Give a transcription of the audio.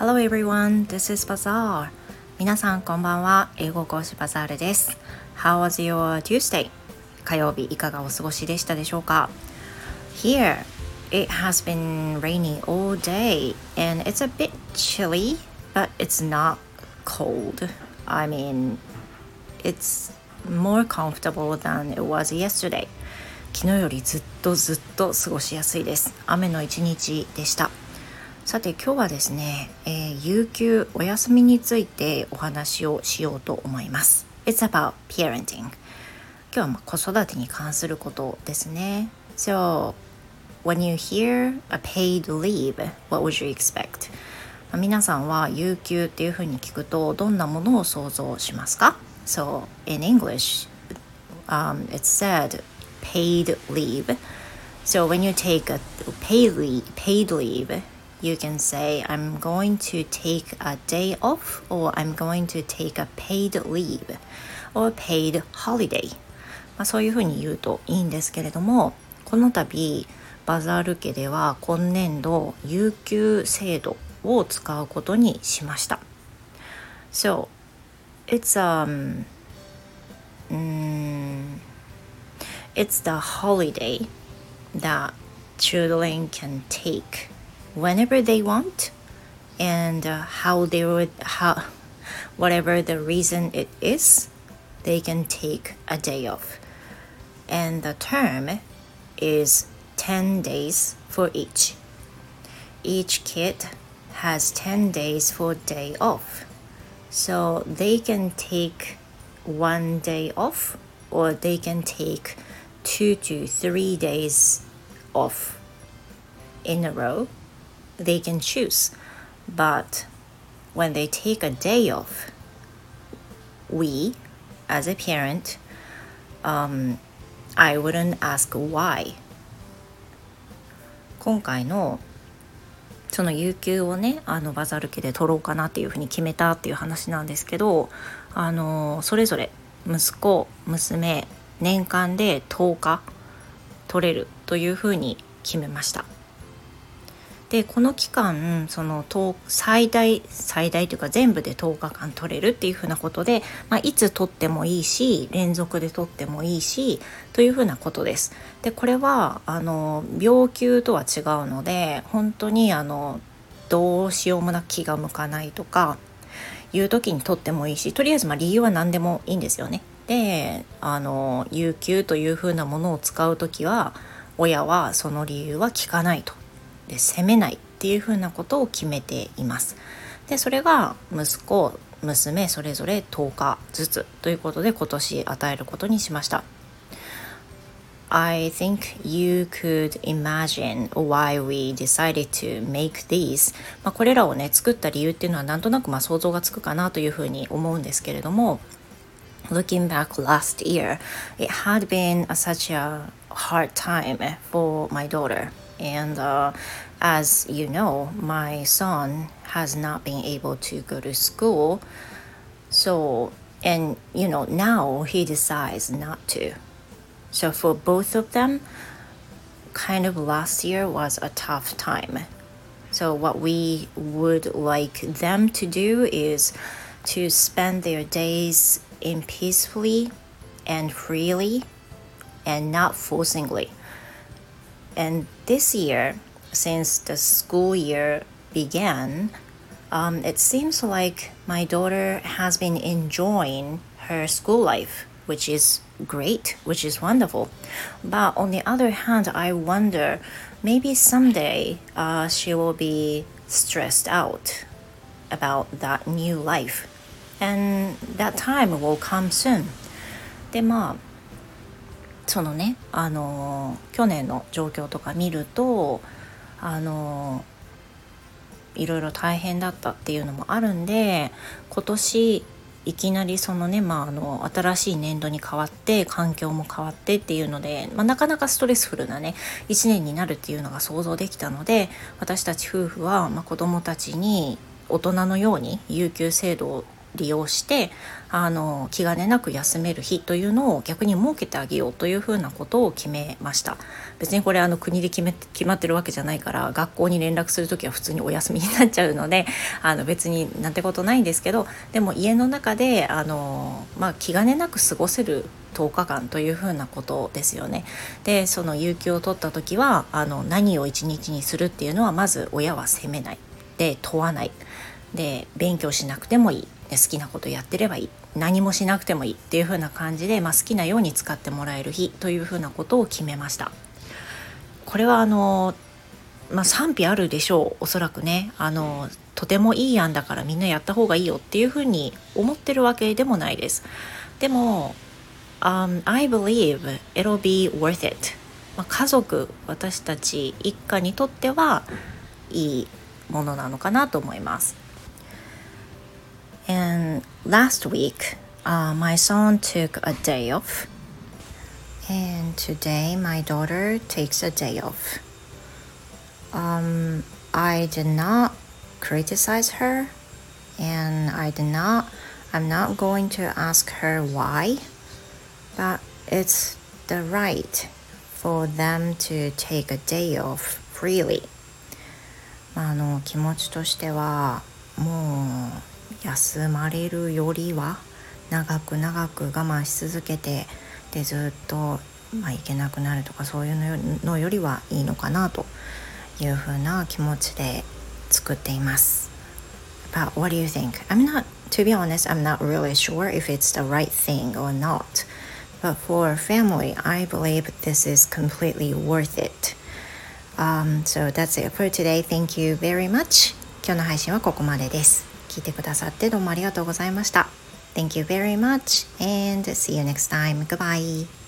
Hello everyone, this is Bazaar. 皆さんこんばんは。英語講師バザールです。How was your Tuesday? 火曜日いかがお過ごしでしたでしょうか Here, it has been rainy all day and it's a bit chilly, but it's not cold. I mean, it's more comfortable than it was yesterday. 昨日よりずっとずっと過ごしやすいです雨の一日でしたさて今日はですね、えー、有給お休みについてお話をしようと思います It's about parenting 今日はま子育てに関することですね So when you hear a paid leave what would you expect 皆さんは有給っていうふうに聞くとどんなものを想像しますか So in English um, it said paid leave. So when you take a paid leave, paid leave, you can say I'm going to take a day off or I'm going to take a paid leave or paid holiday. まあ、そういうふうに言うといいんですけれどもこの度バザール家では今年度有給制度を使うことにしました。So it's um, um It's the holiday that children can take whenever they want and uh, how they would how whatever the reason it is they can take a day off. And the term is 10 days for each. Each kid has 10 days for day off. So they can take one day off or they can take two to three days off in a row, they can choose. But when they take a day off, we, as a parent, um, I wouldn't ask why. 今回のその有給をねあのバザル家で取ろうかなっていうふうに決めたっていう話なんですけどあのそれぞれ息子娘年間で10日取れるというふうに決めましたでこの期間その最大最大というか全部で10日間取れるっていうふうなことで、まあ、いつ取ってもいいし連続で取ってもいいしというふうなことです。でこれはあの病休とは違うので本当にあのどうしようもなく気が向かないとかいう時に取ってもいいしとりあえずま理由は何でもいいんですよね。であの有給というふうなものを使う時は親はその理由は聞かないとで責めないっていうふうなことを決めています。でそれが息子娘それぞれ10日ずつということで今年与えることにしました。I think you could imagine why we decided to make these、まあ、これらをね作った理由っていうのはなんとなくまあ想像がつくかなというふうに思うんですけれども looking back last year, it had been a, such a hard time for my daughter. And uh, as you know, my son has not been able to go to school. So, and you know, now he decides not to. So, for both of them, kind of last year was a tough time. So, what we would like them to do is to spend their days in peacefully and freely and not forcingly. And this year, since the school year began, um, it seems like my daughter has been enjoying her school life, which is great, which is wonderful. But on the other hand, I wonder maybe someday uh, she will be stressed out about that new life and that time will come soon. でまあそのねあの去年の状況とか見るとあのいろいろ大変だったっていうのもあるんで今年いきなりそのね、まあ、あの新しい年度に変わって環境も変わってっていうので、まあ、なかなかストレスフルなね1年になるっていうのが想像できたので私たち夫婦は、まあ、子どもたちに大人のように有給制度を利用してあの気兼ねなく休める日というのを逆に設けてあげようというふうなことを決めました。別にこれあの国で決め決まってるわけじゃないから学校に連絡する時は普通にお休みになっちゃうので あの別になんてことないんですけどでも家の中であの、まあ、気兼ねなく過ごせる10日間というふうなことですよね。でその有給を取った時はあの何を一日にするっていうのはまず親は責めない。で問わない。で勉強しなくてもいい。好きなことやってればいい。何もしなくてもいいっていう風な感じで、まあ、好きなように使ってもらえる日という風なことを決めました。これはあの、まあ、賛否あるでしょうおそらくね。あのとてもいい案だからみんなやった方がいいよっていう風に思ってるわけでもないです。でも、um, I believe it'll be worth it ま、家族私たち一家にとってはいいものなのかなと思います。And last week, uh, my son took a day off. And today, my daughter takes a day off. Um, I did not criticize her, and I did not, I'm not going to ask her why, but it's the right for them to take a day off freely. まあ、あの気持ちとしてはもう 休まれるよりは長く長く我慢し続けてでずっと、まあ、いけなくなるとかそういうのよりはいいのかなというふうな気持ちで作っています。But what do you think? I'm not, to be honest, I'm not really sure if it's the right thing or not. But for family, I believe this is completely worth it. Um, so that's it for today. Thank you very much. 今日の配信はここまでです。聞いてくださってどうもありがとうございました。Thank you very much and see you next time. Goodbye.